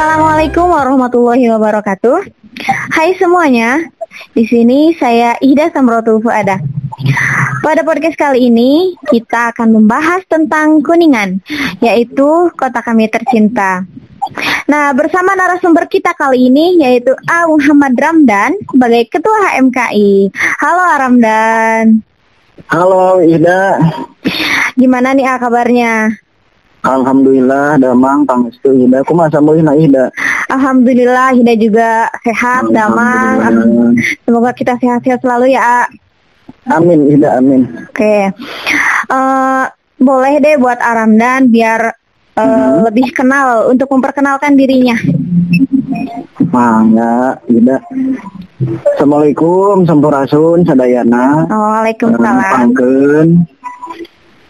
Assalamualaikum warahmatullahi wabarakatuh. Hai semuanya, di sini saya Ida Samrotul Fuada. Pada podcast kali ini kita akan membahas tentang Kuningan, yaitu kota kami tercinta. Nah, bersama narasumber kita kali ini yaitu A. Muhammad Ramdan sebagai Ketua HMKI. Halo Ramdan. Halo Ida. Gimana nih A kabarnya? Alhamdulillah damang pangestu Ida. Aku masa mau Ida. Alhamdulillah Ida juga sehat damang. Semoga kita sehat-sehat selalu ya. A. Amin Ida amin. Oke. Uh, boleh deh buat Aramdan biar uh, hmm. lebih kenal untuk memperkenalkan dirinya. Mangga Ida. Assalamualaikum Sampurasun Sadayana. Waalaikumsalam. Pangkeun.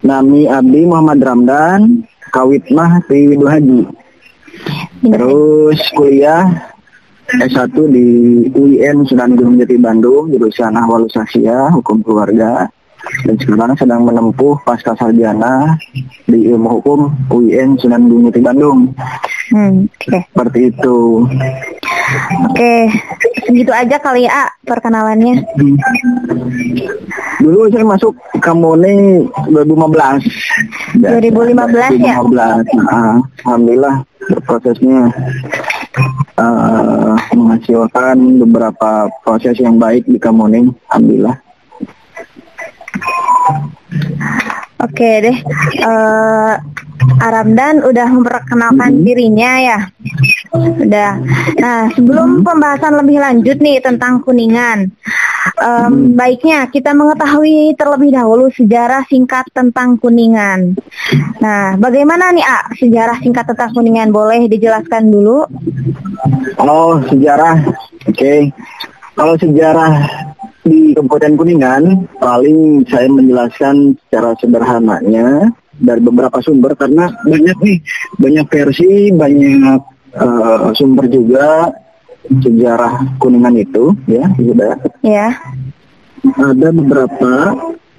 Nami Abdi Muhammad Ramdan kawit mah di Widu Haji. Terus kuliah S1 di UIN Sunan Gunung Jati Bandung jurusan Ahwal Usasia Hukum Keluarga dan sekarang sedang menempuh pasca sarjana di ilmu hukum UIN Sunan Gunung Jati Bandung. Hmm, okay. Seperti itu. Oke, okay. segitu aja kali ya perkenalannya. Dulu saya masuk Kamone 2015. 2015 ya? 2015. Nah, alhamdulillah prosesnya uh, menghasilkan beberapa proses yang baik di Kamone. Alhamdulillah. Oke deh, uh, Aramdan udah memperkenalkan dirinya ya. Udah. Nah, sebelum pembahasan lebih lanjut nih tentang Kuningan, um, baiknya kita mengetahui terlebih dahulu sejarah singkat tentang Kuningan. Nah, bagaimana nih A sejarah singkat tentang Kuningan? Boleh dijelaskan dulu? Oh, sejarah. Oke. Okay. Kalau sejarah di Kabupaten Kuningan, paling saya menjelaskan secara sederhananya dari beberapa sumber karena banyak nih, banyak versi, banyak uh, sumber juga sejarah kuningan itu ya sudah ya. Ada beberapa.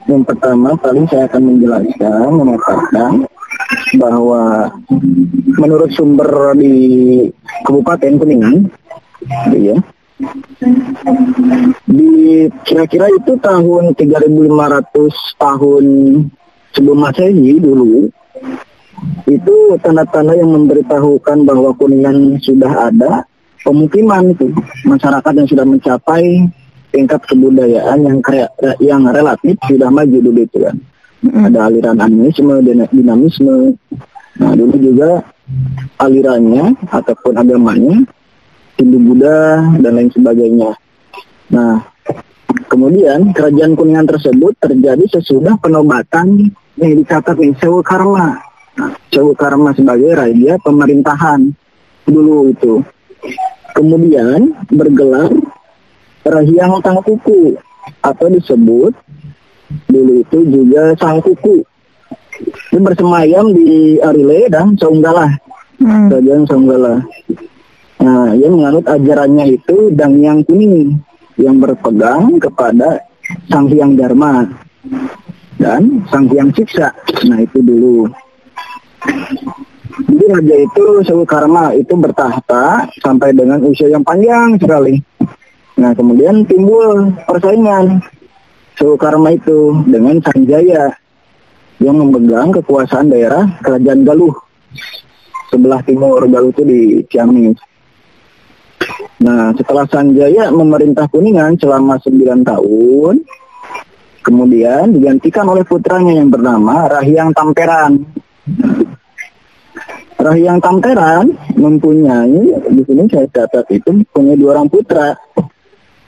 Yang pertama paling saya akan menjelaskan mengatakan bahwa menurut sumber di Kabupaten Kuningan ya di kira-kira itu tahun 3500 tahun sebelum masehi dulu itu tanda-tanda yang memberitahukan bahwa kuningan sudah ada pemukiman itu masyarakat yang sudah mencapai tingkat kebudayaan yang kaya, yang relatif sudah maju dulu itu kan mm. ada aliran animisme dinamisme nah dulu juga alirannya ataupun agamanya Hindu Buddha dan lain sebagainya nah kemudian kerajaan kuningan tersebut terjadi sesudah penobatan yang dicatat nih sewa karma Jawa Karma sebagai raja pemerintahan dulu itu. Kemudian bergelar Rahyang Tangkuku atau disebut dulu itu juga Sang Kuku. Ini bersemayam di Arile dan Saunggala. Hmm. Kerajaan Saunggala. Nah, yang menganut ajarannya itu Dang Yang Kuning yang berpegang kepada Sang Hyang Dharma dan Sang Hyang Siksa. Nah, itu dulu. Jadi raja itu Sewu Karma itu bertahta sampai dengan usia yang panjang sekali. Nah kemudian timbul persaingan Sewu Karma itu dengan Sanjaya yang memegang kekuasaan daerah kerajaan Galuh sebelah timur Galuh itu di Ciamis. Nah setelah Sanjaya memerintah Kuningan selama 9 tahun, kemudian digantikan oleh putranya yang bernama Rahyang Tamperan. Rahyang Tamteran mempunyai di sini saya catat itu punya dua orang putra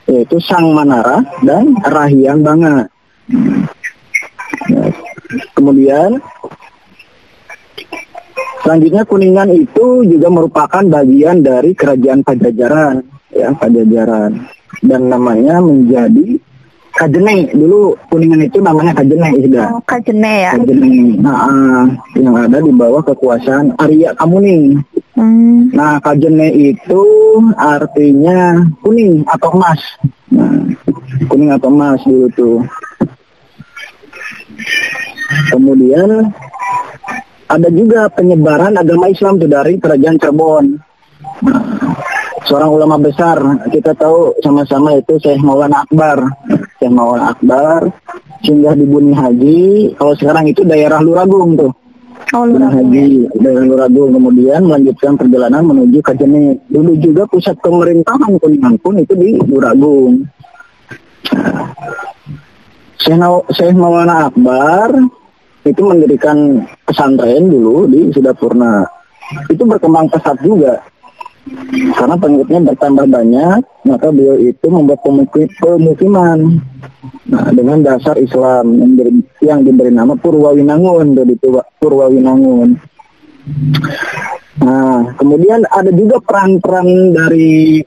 yaitu Sang Manara dan Rahyang Banga. Nah, kemudian selanjutnya Kuningan itu juga merupakan bagian dari kerajaan Pajajaran ya Pajajaran dan namanya menjadi Kajene dulu kuningan itu namanya Kajene Isda. Oh, Kajene ya. Kajene. Nah, uh, yang ada di bawah kekuasaan Arya Kamuning. Hmm. Nah, Kajene itu artinya kuning atau emas. Nah, kuning atau emas dulu tuh. Kemudian ada juga penyebaran agama Islam tuh dari kerajaan Cirebon. Seorang ulama besar. Kita tahu sama-sama itu Syekh Maulana Akbar. Syekh Maulana Akbar singgah di Buni Haji. Kalau sekarang itu daerah Luragung tuh. Oh, Buni Luragung. Haji daerah Luragung. Kemudian melanjutkan perjalanan menuju Kajene dulu juga pusat pemerintahan Kuningan pun itu di Luragung. Syekh Maulana Akbar itu mendirikan pesantren dulu di Sudapurna. Itu berkembang pesat juga karena pengikutnya bertambah banyak, maka beliau itu membuat pemuki- pemukiman nah, dengan dasar Islam yang, diberi- yang diberi nama Purwawinangun, jadi Purwa- Purwawinangun. Nah, kemudian ada juga peran-peran dari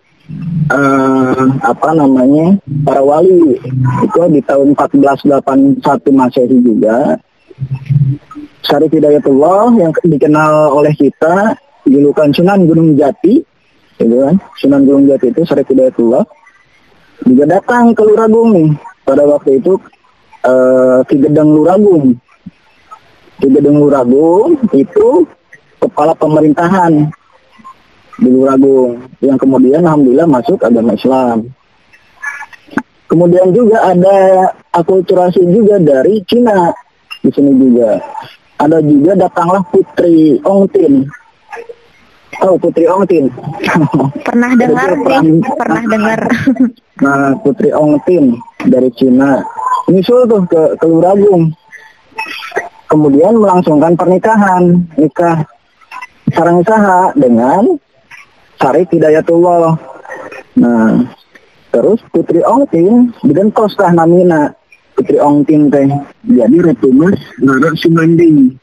eh, apa namanya para wali itu di tahun 1481 Masehi juga. Syarif Hidayatullah yang dikenal oleh kita julukan Sunan Gunung Jati, gitu kan? Sunan Gunung Jati itu Syarif Hidayatullah juga datang ke Luragung nih pada waktu itu eh, Ki Gedeng Luragung. Ki Gedeng Luragung itu kepala pemerintahan di Luragung yang kemudian alhamdulillah masuk agama Islam. Kemudian juga ada akulturasi juga dari Cina di sini juga. Ada juga datanglah Putri Ongtin. Tahu Putri Ongtin? Pernah dengar sih, pernah dengar. Nah, Putri Ongtin dari Cina. Nyusul tuh ke, ke Luragung. Kemudian melangsungkan pernikahan. Nikah sarang saha dengan Syarif Hidayatullah. Nah, terus Putri Ongtin digentos tah namina. Putri Ongtin teh. Jadi Retumas Nara Sumanding.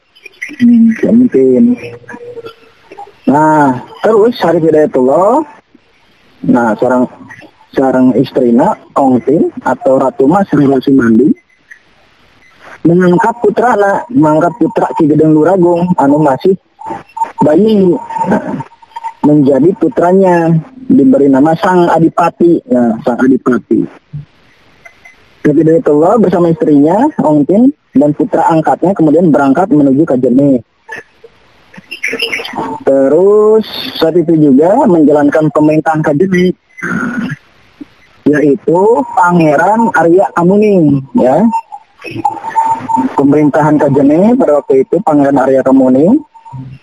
Ongtin. Nah, terus Syarif Hidayatullah Nah, seorang seorang istrina Ongtin atau Ratu Mas Rara Sumandi mengangkat putra mengangkat putra Ki Gedeng Luragung anu masih bayi menjadi putranya diberi nama Sang Adipati. Nah, Sang Adipati. Hidayatullah bersama istrinya Ongtin dan putra angkatnya kemudian berangkat menuju Kajene Terus saat itu juga menjalankan pemerintahan Kajene yaitu Pangeran Arya Kamuning ya. Pemerintahan Kajene pada waktu itu Pangeran Arya Kamuning.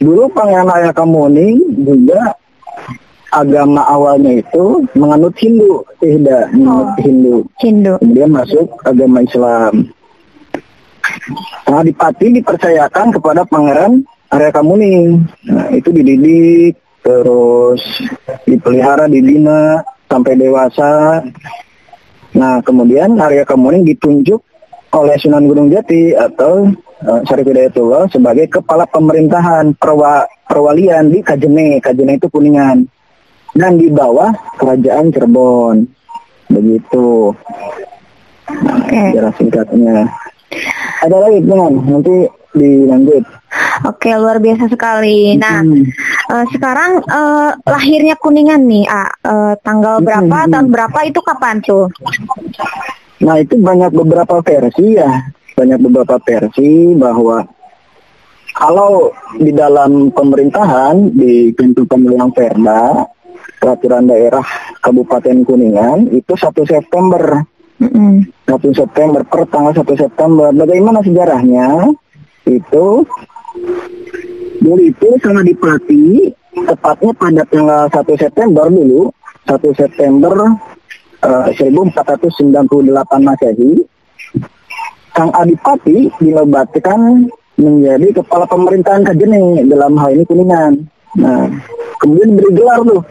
Dulu Pangeran Arya Kamuning juga agama awalnya itu menganut Hindu, tidak menganut Oh. Hindu. Hindu. Kemudian masuk agama Islam. Nah, Adipati dipercayakan kepada Pangeran Arya Kamuning. Nah, itu dididik, terus dipelihara, dibina sampai dewasa. Nah, kemudian Arya Kamuning ditunjuk oleh Sunan Gunung Jati atau uh, Syarif Hidayatullah sebagai kepala pemerintahan perwa, perwalian di Kajene. Kajene itu Kuningan. Dan di bawah kerajaan Cirebon. Begitu. Oke. Sejarah singkatnya. Ada lagi teman, nanti dilanjut. Oke, luar biasa sekali. Nah, Hmm. eh, sekarang eh, lahirnya Kuningan nih, ah, eh, tanggal berapa, Hmm. tahun berapa itu kapan tuh? Nah itu banyak beberapa versi ya, banyak beberapa versi bahwa kalau di dalam pemerintahan di pintu pemilihan Perda, peraturan daerah Kabupaten Kuningan itu 1 September, Mm-mm. 1 September per tanggal 1 September. Bagaimana sejarahnya? Itu dulu itu sama Dipati tepatnya pada tanggal 1 September dulu, 1 September eh, 1498 Masehi, Sang Adipati dinobatkan menjadi kepala pemerintahan Kajene dalam hal ini Kuningan. Nah, kemudian diberi gelar tuh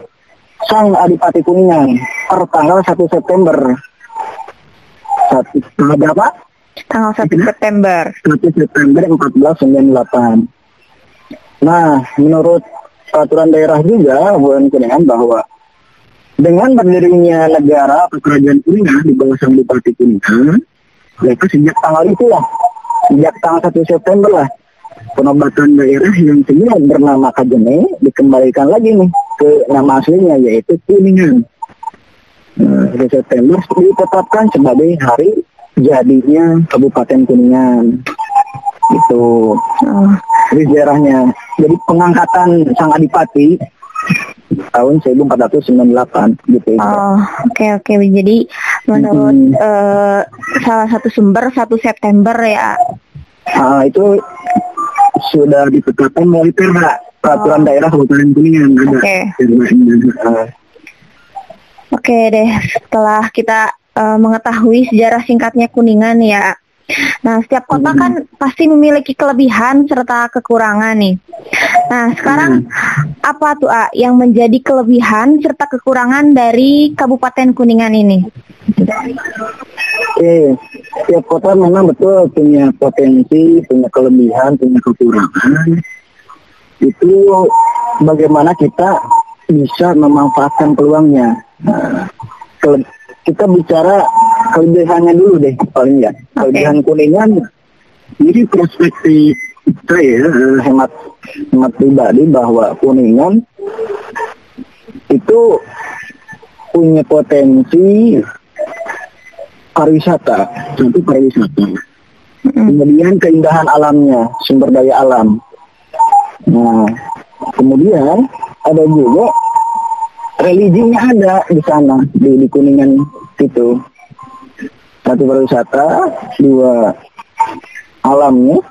Sang Adipati Kuningan per tanggal 1 September. Satu, berapa? Tanggal 1 Iya. September. 1 September 1498. Nah, menurut peraturan daerah juga Kabupaten Kuningan bahwa dengan berdirinya negara atau kerajaan Kuningan di bawah Sang Bupati Kuningan, yaitu sejak tanggal itulah, sejak tanggal 1 September lah, penobatan daerah yang semula bernama Kajene dikembalikan lagi nih ke nama aslinya yaitu Kuningan. Nah, 1 September ditetapkan sebagai hari jadinya Kabupaten Kuningan. Itu Oh, jadi sejarahnya. Jadi pengangkatan Sang Adipati tahun 1498 gitu. Oh, oke okay, oke. Okay. Jadi menurut hmm. uh, salah satu sumber 1 September ya. Uh, itu sudah ditetapkan melalui perda peraturan oh. daerah Kabupaten Kuningan ada. Oke. Okay. Uh. Oke okay deh, setelah kita uh, mengetahui sejarah singkatnya Kuningan ya. Nah, setiap kota hmm. kan pasti memiliki kelebihan serta kekurangan nih. Nah, sekarang hmm. apa tuh A yang menjadi kelebihan serta kekurangan dari Kabupaten Kuningan ini? Oke, setiap kota memang betul punya potensi, punya kelebihan, punya kekurangan. Itu bagaimana kita bisa memanfaatkan peluangnya. Nah, kita bicara kelebihannya dulu deh paling ya. Okay. Kelebihan kuningan jadi perspektif saya eh, hemat hemat pribadi bahwa kuningan itu punya potensi pariwisata, satu pariwisata. Kemudian keindahan alamnya, sumber daya alam. Nah, kemudian ada juga religinya ada di sana di, di kuningan itu. Satu pariwisata dua alamnya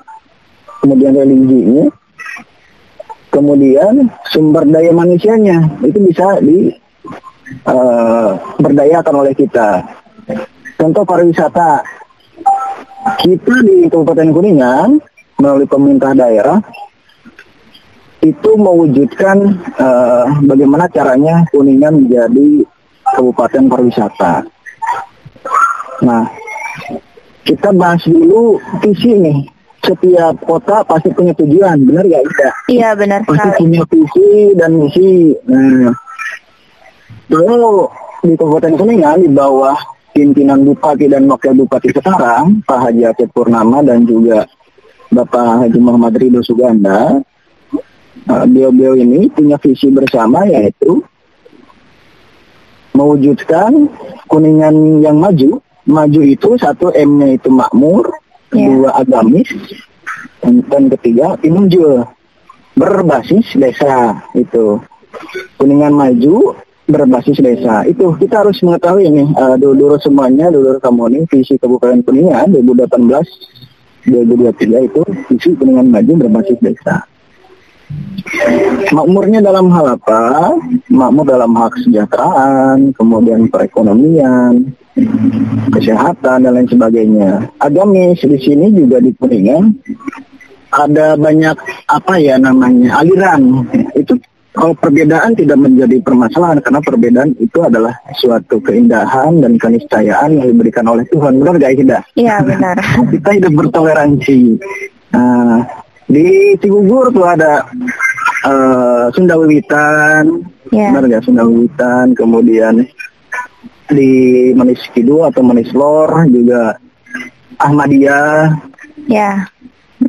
kemudian religinya kemudian sumber daya manusianya. Itu bisa di uh, oleh kita. Contoh pariwisata kita di Kabupaten Kuningan melalui pemerintah daerah itu mewujudkan uh, bagaimana caranya Kuningan menjadi kabupaten pariwisata. Nah, kita bahas dulu visi nih. Setiap kota pasti punya tujuan, benar ya Ida? Iya benar Pasti sekali. punya visi dan misi. Nah, kalau di Kabupaten Kuningan di bawah pimpinan Bupati dan Wakil Bupati sekarang, Pak Haji Aceh Purnama dan juga Bapak Haji Muhammad Ridho Suganda, beliau-beliau ini punya visi bersama yaitu mewujudkan kuningan yang maju. Maju itu satu M-nya itu makmur, yeah. dua agamis, dan ketiga pinunjul berbasis desa itu. Kuningan maju berbasis desa. Itu kita harus mengetahui ini uh, dulu semuanya, dulu kamu ini visi Kabupaten Kuningan 2018 2023 itu visi Kuningan maju berbasis desa. Makmurnya dalam hal apa? Makmur dalam hak kesejahteraan, kemudian perekonomian, kesehatan dan lain sebagainya. Agamis di sini juga di Kuningan ada banyak apa ya namanya aliran. Itu kalau perbedaan tidak menjadi permasalahan karena perbedaan itu adalah suatu keindahan dan keniscayaan yang diberikan oleh Tuhan. Benar gak Ida? Iya benar. Kita hidup bertoleransi. Nah, di Cigugur tuh ada uh, Sunda Wiwitan, yeah. benar nggak Sunda Wiwitan, kemudian di Manis Kidu atau Manis Lor juga Ahmadiyah. Ya.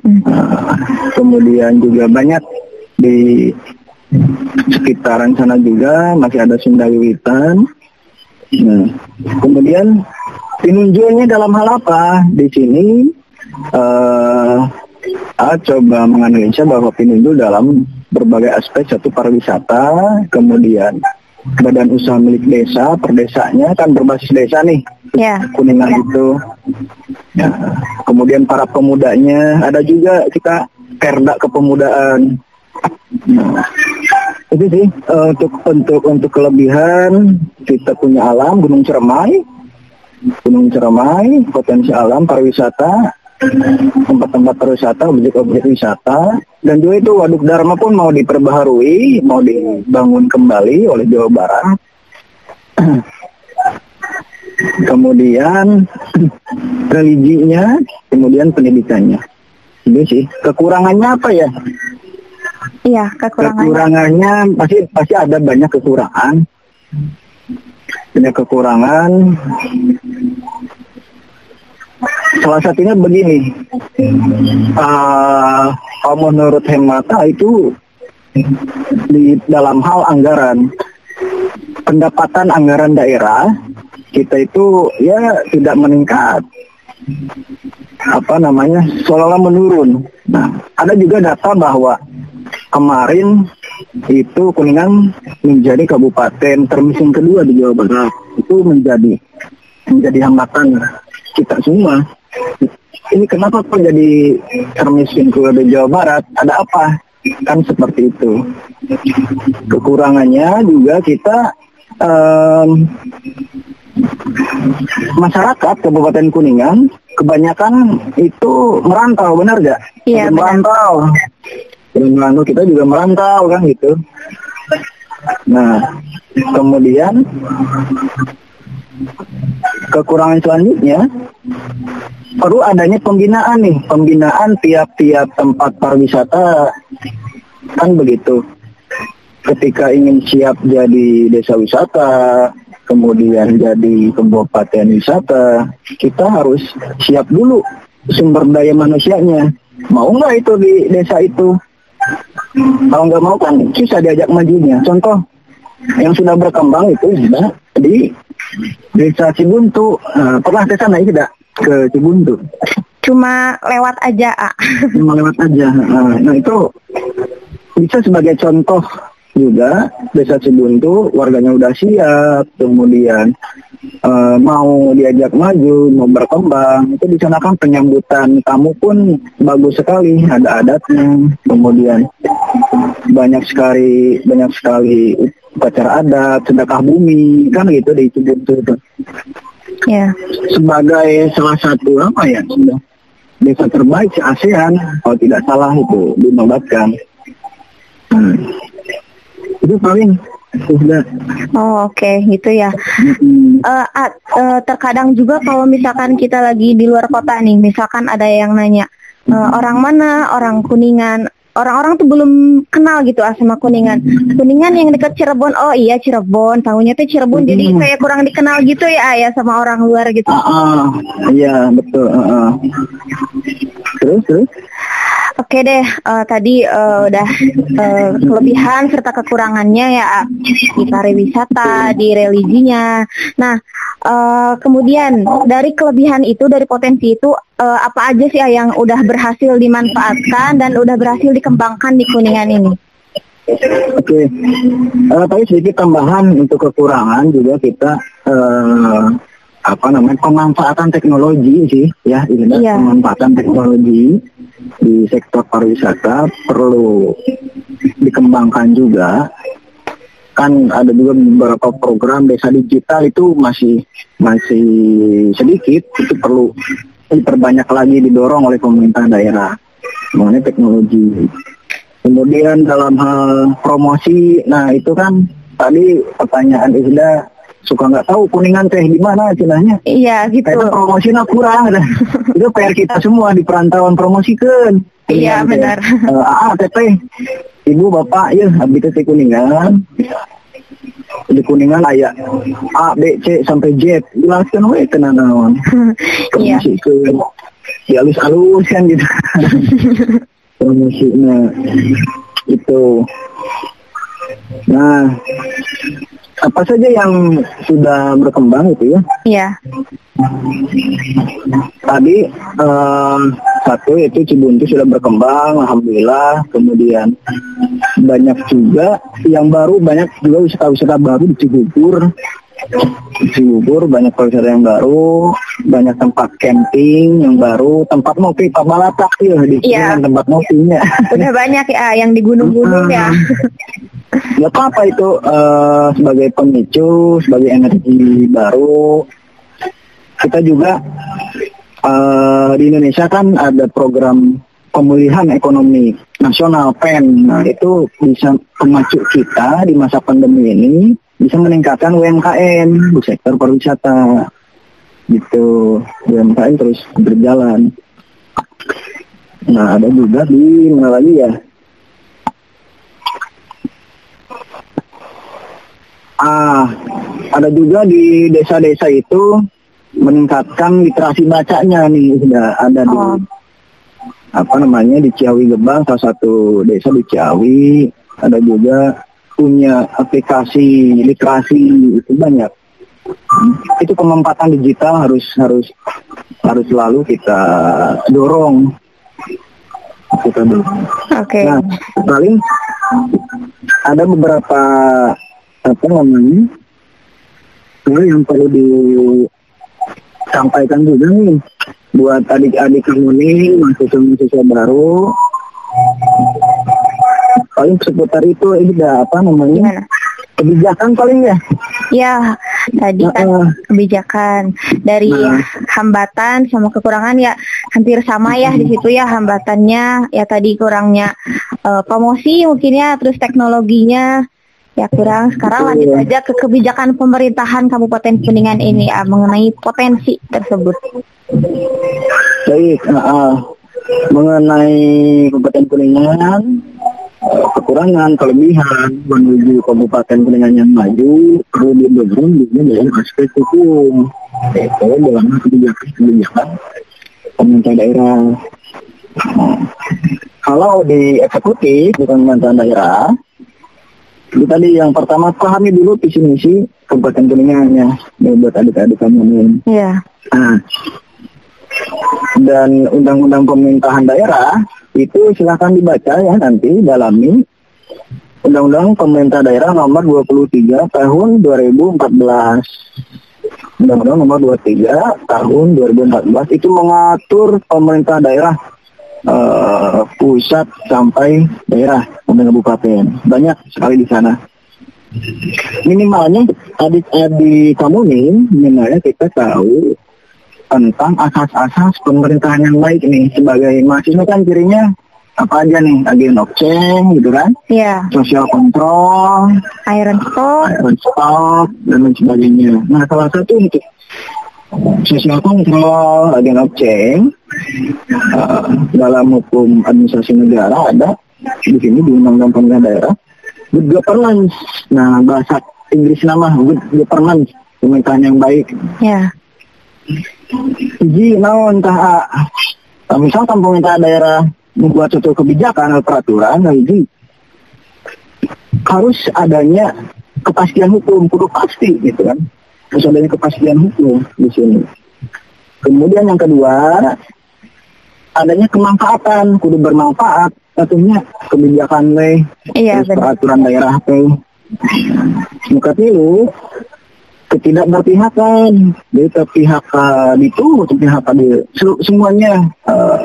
Uh, kemudian juga banyak di sekitaran sana juga masih ada Sunda Wiwitan. Nah, kemudian penunjuknya dalam hal apa? Di sini uh, A coba menganalisa bahwa Pinunjul dalam berbagai aspek satu pariwisata, kemudian badan usaha milik desa, perdesanya kan berbasis desa nih, yeah. kuningan itu. Ya, kemudian para pemudanya, ada juga kita perda kepemudaan. Nah, itu sih uh, untuk untuk untuk kelebihan kita punya alam Gunung Cermai, Gunung Cermai, potensi alam pariwisata, tempat-tempat wisata, objek-objek wisata, dan juga itu Waduk Dharma pun mau diperbaharui, mau dibangun kembali oleh Jawa Barat. kemudian religinya, kemudian pendidikannya. Itu sih. Kekurangannya apa ya? Iya, kekurangannya. Kekurangannya pasti pasti ada banyak kekurangan. Banyak kekurangan salah satunya begini uh, menurut hemata itu di dalam hal anggaran pendapatan anggaran daerah kita itu ya tidak meningkat apa namanya seolah-olah menurun. Nah, ada juga data bahwa kemarin itu Kuningan menjadi kabupaten termiskin kedua di Jawa Barat. Itu menjadi menjadi hambatan kita semua. Ini kenapa kok jadi kedua di Jawa Barat? Ada apa? Kan seperti itu. Kekurangannya juga kita um, masyarakat Kabupaten Kuningan kebanyakan itu merantau, benar gak? Iya, merantau. Dan merantau kita juga merantau kan gitu. Nah, kemudian kekurangan selanjutnya perlu adanya pembinaan nih, pembinaan tiap-tiap tempat pariwisata kan begitu. Ketika ingin siap jadi desa wisata, kemudian jadi kabupaten wisata, kita harus siap dulu sumber daya manusianya. Mau nggak itu di desa itu? Kalau nggak mau kan susah diajak majunya. Contoh yang sudah berkembang itu sudah di desa Cibuntu. Nah, pernah ke sana ya tidak? Ke Cibuntu. Cuma lewat aja, A. Cuma lewat aja. Nah, nah itu bisa sebagai contoh juga desa Cibuntu warganya udah siap kemudian uh, mau diajak maju mau berkembang itu di sana kan penyambutan tamu pun bagus sekali ada adatnya. Kemudian banyak sekali banyak sekali upacara adat sedekah bumi kan gitu di Cibuntu itu. Ya. Sebagai salah satu apa ya sudah desa terbaik se ASEAN kalau tidak salah itu dinobatkan hmm. Itu paling sudah Oh oke okay. gitu ya. Hmm. Uh, uh, terkadang juga kalau misalkan kita lagi di luar kota nih, misalkan ada yang nanya uh, orang mana, orang kuningan, orang-orang tuh belum kenal gitu ah sama kuningan. Kuningan yang dekat Cirebon, oh iya Cirebon, tahunya tuh Cirebon, hmm. jadi kayak kurang dikenal gitu ya ya sama orang luar gitu. Ah, uh, iya betul. Uh, uh. Terus terus. Oke deh, uh, tadi uh, udah uh, kelebihan serta kekurangannya ya di pariwisata, di religinya. Nah, uh, kemudian dari kelebihan itu, dari potensi itu, uh, apa aja sih yang udah berhasil dimanfaatkan dan udah berhasil dikembangkan di Kuningan ini? Oke, uh, tapi sedikit tambahan untuk kekurangan juga kita uh, apa namanya pemanfaatan teknologi sih ya, ini iya. pemanfaatan teknologi di sektor pariwisata perlu dikembangkan juga kan ada juga beberapa program desa digital itu masih masih sedikit itu perlu diperbanyak lagi didorong oleh pemerintah daerah mengenai teknologi kemudian dalam hal promosi nah itu kan tadi pertanyaan Isda suka nggak tahu kuningan teh di mana istilahnya. Iya gitu. Itu promosinya kurang. itu PR kita semua di perantauan promosikan. Iya benar. Uh, ah teteh, ibu bapak ya habis teh kuningan. Di kuningan ayah A, B, C sampai Z. Jelaskan we tenan naon. Iya. ke ya halus-halus kan gitu. Promosinya itu. Nah, apa saja yang sudah berkembang itu ya? Iya. Tadi um, satu itu Cibuntu sudah berkembang, alhamdulillah. Kemudian banyak juga yang baru, banyak juga wisata-wisata baru di Cibubur. Cibubur banyak wisata yang baru, banyak tempat camping yang baru, tempat ngopi Pak Balatak ya di iya. tempat ngopinya. Sudah banyak ya yang di gunung-gunung ya. Nggak apa-apa itu uh, sebagai pemicu, sebagai energi baru. Kita juga uh, di Indonesia kan ada program pemulihan ekonomi nasional PEN. Nah itu bisa memacu kita di masa pandemi ini bisa meningkatkan UMKM di sektor pariwisata. Gitu UMKM terus berjalan. Nah ada juga di mana lagi ya Ah, ada juga di desa-desa itu meningkatkan literasi bacanya nih sudah ada di oh. apa namanya di Ciawi Gebang salah satu desa di Ciawi ada juga punya aplikasi literasi itu banyak itu pemanfaatan digital harus harus harus selalu kita dorong kita dorong okay. nah paling ada beberapa apa namanya? Hal yang perlu disampaikan juga nih. Buat adik-adik kamu nih mahasiswa-mahasiswa baru. Paling seputar itu ini udah apa namanya? Gimana? kebijakan paling ya? Ya, tadi kan Heeh. kebijakan dari Nah. hambatan sama kekurangan ya. Hampir sama ya di situ ya hambatannya. Ya tadi kurangnya eh, promosi mungkin ya terus teknologinya ya kurang sekarang lanjut Betul. aja ke kebijakan pemerintahan Kabupaten Kuningan ini ya mengenai potensi tersebut. baik uh, uh, mengenai Kabupaten Kuningan uh, kekurangan kelebihan menuju Kabupaten Kuningan yang maju perlu didorong juga dalam aspek hukum itu dalam kebijakan-kebijakan pemerintah daerah Nah, kalau di eksekutif bukan pemerintah daerah itu tadi yang pertama pahami dulu visi misi Kabupaten Kuningan ya buat adik-adik kamu nih Ya, Nah, dan undang-undang pemerintahan daerah itu silakan dibaca ya nanti dalami. Undang-Undang Pemerintah Daerah nomor 23 tahun 2014. Undang-Undang nomor 23 tahun 2014 itu mengatur pemerintah daerah eh, pusat sampai daerah sampai kabupaten. Banyak sekali di sana. Minimalnya adik-adik kamu nih, minimalnya kita tahu tentang asas-asas pemerintahan yang baik nih. Sebagai mahasiswa kan cirinya apa aja nih? Agen blockchain gitu kan? Ya, social control iron stock, iron stock dan lain sebagainya. Nah salah satu untuk social control agen blockchain uh, dalam hukum administrasi negara ada. Di sini di undang-undang pemerintah daerah. Good governance. Nah bahasa Inggris nama good governance. Pemerintahan yang baik. Ya, Ji, naon tah ah, misalkan pemerintah daerah membuat suatu kebijakan atau peraturan, nah Ji, harus adanya kepastian hukum, kudu pasti gitu kan. Harus adanya kepastian hukum di sini. Kemudian yang kedua, adanya kemanfaatan, kudu bermanfaat. Tentunya kebijakan teh, iya terus peraturan daerah teh. Muka tilu, ketidakberpihakan. Jadi kepihakan itu kepihakan di semuanya eh,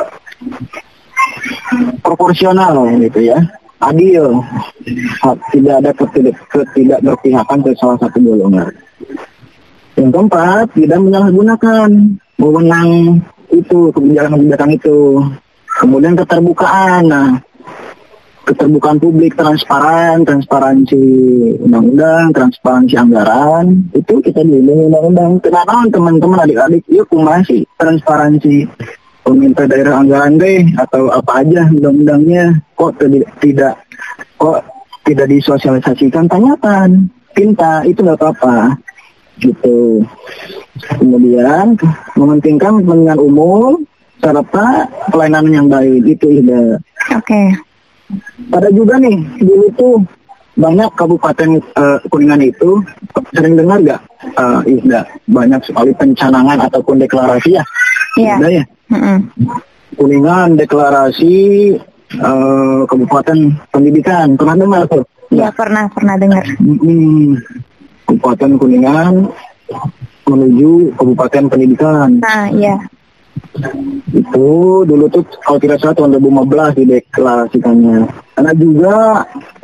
proporsional gitu ya. Adil. Tidak ada ketidak ketidakberpihakan ke salah satu golongan. Yang keempat tidak menyalahgunakan wewenang itu kebijakan-kebijakan itu. Kemudian keterbukaan nah. Keterbukaan publik, transparan, transparansi undang-undang, transparansi anggaran, itu kita dilindungi undang-undang. Kenapa teman-teman adik-adik, yuk kumasi transparansi? Pemerintah daerah anggaran deh atau apa aja undang-undangnya. Kok tidak tidak kok tidak disosialisasikan? Tanyakan. Pinta itu nggak apa-apa gitu. Kemudian mementingkan kepentingan umum serta pelayanan yang baik. Itu ide. Oke, ada juga nih dulu tuh banyak kabupaten eh, kuningan itu sering dengar gak uh, Isda banyak sekali pencanangan ataupun deklarasi ya? Iya. Isda ya? Mm-mm. kuningan deklarasi eh, kabupaten pendidikan. Pernah dengar tuh? Iya pernah pernah dengar. Mm-mm. Kabupaten kuningan menuju kabupaten pendidikan. Nah, iya. itu dulu tuh kalau tidak salah tahun 2015 dideklarasikannya. Karena juga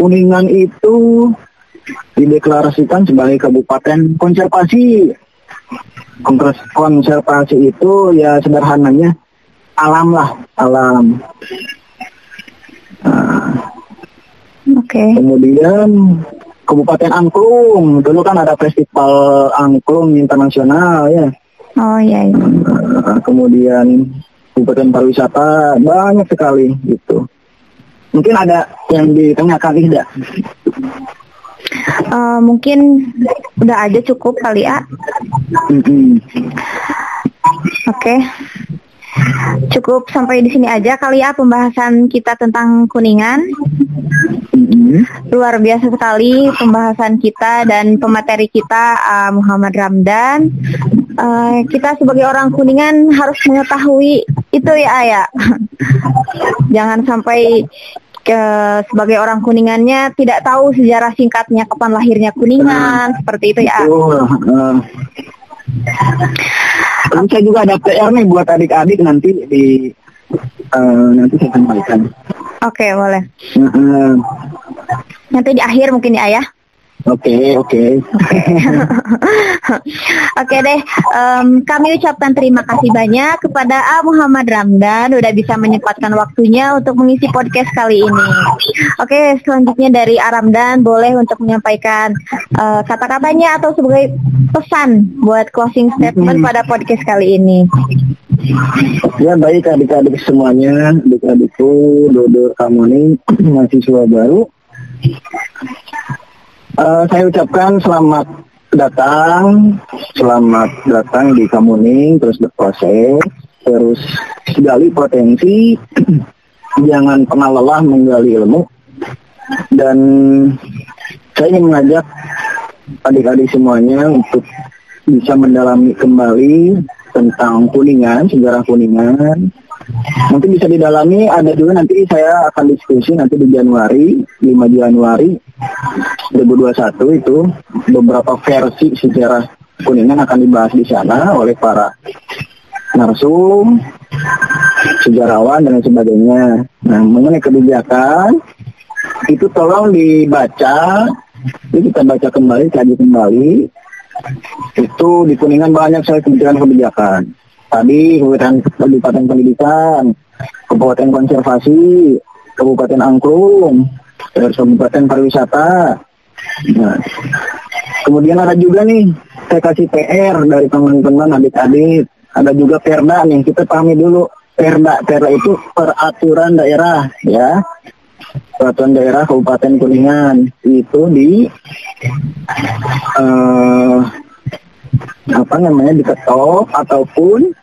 Kuningan itu dideklarasikan sebagai kabupaten konservasi. Konservasi itu ya sederhananya alam lah alam. Nah, Oke. kemudian Kabupaten Angklung dulu kan ada festival Angklung internasional ya Oh iya. iya. Nah, kemudian kabupaten pariwisata banyak sekali gitu. Mungkin ada yang ditanyakan tidak? Eh, mungkin udah aja cukup kali ya. Mm-mm. Oke. Cukup sampai di sini aja kali ya pembahasan kita tentang Kuningan. Luar biasa sekali pembahasan kita dan pemateri kita uh, Muhammad Ramdan. Uh, kita sebagai orang Kuningan harus mengetahui itu ya Ayah. Jangan sampai ke, sebagai orang kuningannya tidak tahu sejarah singkatnya kapan lahirnya kuningan seperti itu ya. Betul. Uh, Lalu saya juga ada PR nih buat adik-adik nanti di uh, nanti saya sampaikan. Oke, boleh. Uh, uh, Nanti di akhir mungkin ya ayah. Oke, oke. Oke deh, em, kami ucapkan terima kasih banyak kepada A Muhammad Ramdan udah bisa menyempatkan waktunya untuk mengisi podcast kali ini. Oke, selanjutnya dari A Ramdan boleh untuk menyampaikan eh, kata-katanya atau sebagai pesan buat closing statement Hmm. pada podcast kali ini. Ya baik adik-adik semuanya, adik-adikku, Dodo, kamu nih mahasiswa baru. Eh, saya ucapkan selamat datang, selamat datang di Kamuning, terus berproses, terus gali potensi, jangan pernah lelah menggali ilmu, dan saya ingin mengajak adik-adik semuanya untuk bisa mendalami kembali tentang kuningan, sejarah kuningan. Nanti bisa didalami, ada juga nanti saya akan diskusi nanti di Januari, 5 Januari 2021 itu beberapa versi sejarah kuningan akan dibahas di sana oleh para narsum, sejarawan dan sebagainya. Nah, mengenai kebijakan itu tolong dibaca, ini kita baca kembali, kaji kembali. Itu di kuningan banyak sekali kebijakan-kebijakan. Tadi Kabupaten Kabupaten Pendidikan, Kabupaten Konservasi, Kabupaten Angklung, Kabupaten Pariwisata. Nah, kemudian ada juga nih, saya kasih PR dari teman-teman adik-adik. Ada juga Perda nih, kita pahami dulu. Perda, Perda itu peraturan daerah ya. Peraturan daerah Kabupaten Kuningan itu di eh, apa namanya diketok ataupun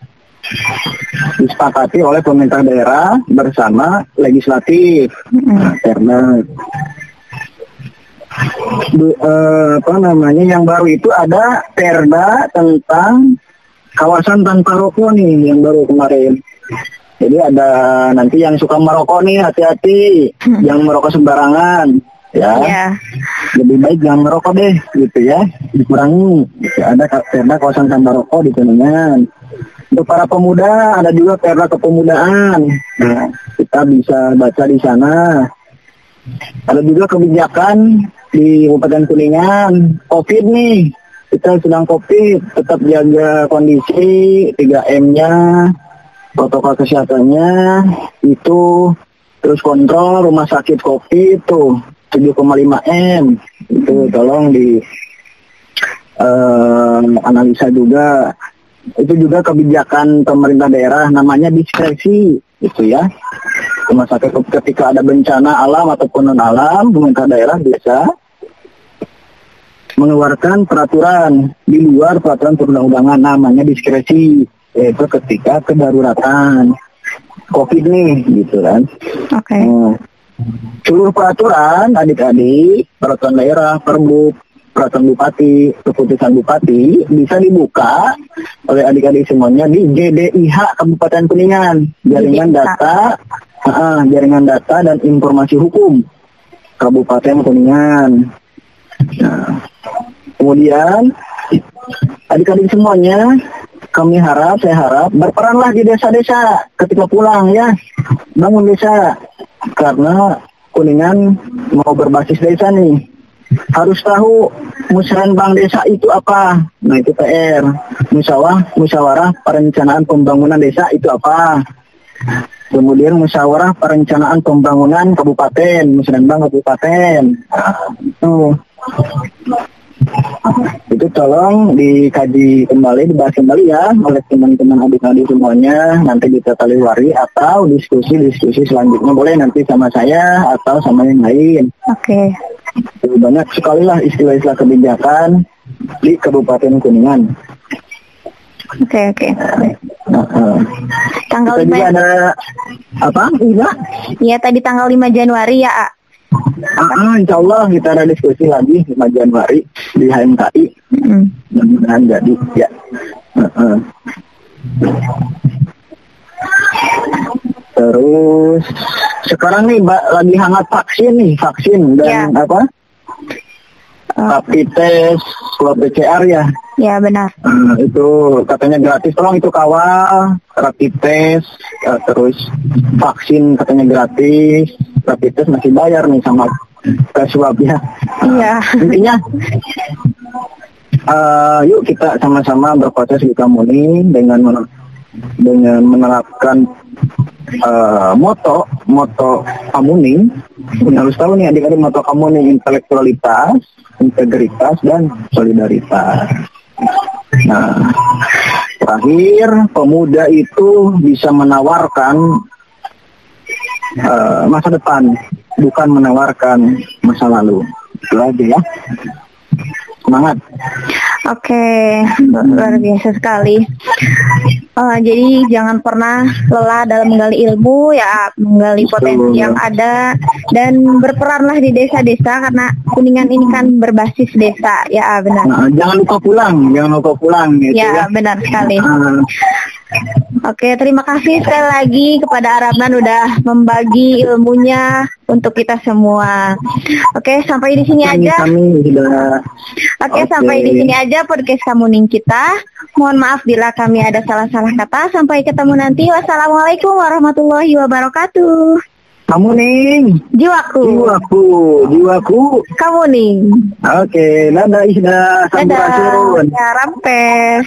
disepakati oleh pemerintah daerah bersama legislatif. Perda. Bu- eh, apa namanya yang baru itu ada Perda tentang kawasan tanpa rokok nih yang baru kemarin. Jadi ada nanti yang suka merokok nih hati-hati, yang merokok sembarangan, ya. Ya. Lebih baik jangan merokok deh, gitu ya, dikurangi. Gitu. Ada perda kawasan tanpa rokok di Kuningan. Untuk para pemuda ada juga perda kepemudaan. Nah, kita bisa baca di sana. Ada juga kebijakan di Kabupaten Kuningan, COVID nih. Kita sedang COVID, tetap jaga kondisi 3M-nya, protokol kesehatannya, itu terus kontrol rumah sakit COVID tuh 7,5 M. Itu tolong di eh, analisa juga. Itu juga kebijakan pemerintah daerah namanya diskresi itu ya. Rumah sakit ketika ada bencana alam ataupun non alam, pemerintah daerah bisa mengeluarkan peraturan di luar peraturan perundang-undangan namanya diskresi yaitu ketika kedaruratan COVID nih gitu kan. Oke. Nah, seluruh peraturan adik-adik, peraturan daerah, perbuk, peraturan bupati, keputusan bupati bisa dibuka oleh adik-adik semuanya di JDIH Kabupaten Kuningan, jaringan data, ah, jaringan data dan informasi hukum Kabupaten Kuningan. Nah, kemudian adik-adik semuanya kami harap, saya harap berperanlah di desa-desa ketika pulang ya, bangun desa karena Kuningan mau berbasis desa nih. Harus tahu musrenbang desa itu apa. Nah itu PR. Musyawarah, musyawarah perencanaan pembangunan desa itu apa. Kemudian musyawarah perencanaan pembangunan kabupaten, musrenbang kabupaten. Nah, itu itu tolong dikaji kembali, dibahas kembali ya oleh teman-teman adik-adik semuanya nanti di Tata Liwari atau diskusi-diskusi selanjutnya boleh nanti sama saya atau sama yang lain. Oke. Banyak sekali lah istilah-istilah kebijakan di Kabupaten Kuningan. Oke, oke. Nah, eh, Tanggal kita juga 5 ada apa? Iya. Iya, tadi tanggal 5 Januari ya, A. Ah, ah, insya Allah kita ada diskusi lagi 5 Januari di HMKI. Mm. Mudah-mudahan jadi ya. Heeh. Terus sekarang nih ba- lagi hangat vaksin nih, vaksin dan Ya. apa? Eh, Rapid test, swab PCR ya. ya benar. Nah, itu katanya gratis. Tolong itu kawal rapid test, eh, terus vaksin katanya gratis. Rapid test masih bayar nih sama tes swabnya. Iya. Intinya, eh, yuk kita sama-sama berproses di kamu ini dengan dengan menerapkan eh, moto moto Kamuning. Harus tahu nih adik-adik moto Kamuning intelektualitas, integritas dan solidaritas. Nah, terakhir pemuda itu bisa menawarkan eh, masa depan, bukan menawarkan masa lalu. Itu aja ya. Semangat. Oke, luar biasa sekali. Eh, jadi jangan pernah lelah dalam menggali ilmu ya, menggali Betul. potensi yang ada dan berperanlah di desa-desa karena kuningan ini kan berbasis desa ya benar. Nah, jangan lupa pulang, jangan lupa pulang gitu ya. Ya benar sekali. Nah, Oke, terima kasih sekali lagi kepada Arabnan udah membagi ilmunya untuk kita semua. Oke, sampai di sini kami, aja. kami sudah Oke, Oke. sampai di sini aja podcast kamuning kita. Mohon maaf bila kami ada salah-salah kata. Sampai ketemu nanti. Wassalamualaikum warahmatullahi wabarakatuh. kamu nih, Jiwaku, jiwaku, jiwaku. kamuning. Oke, dadah Isda, Dadah. sampurasun. Ya, rampes.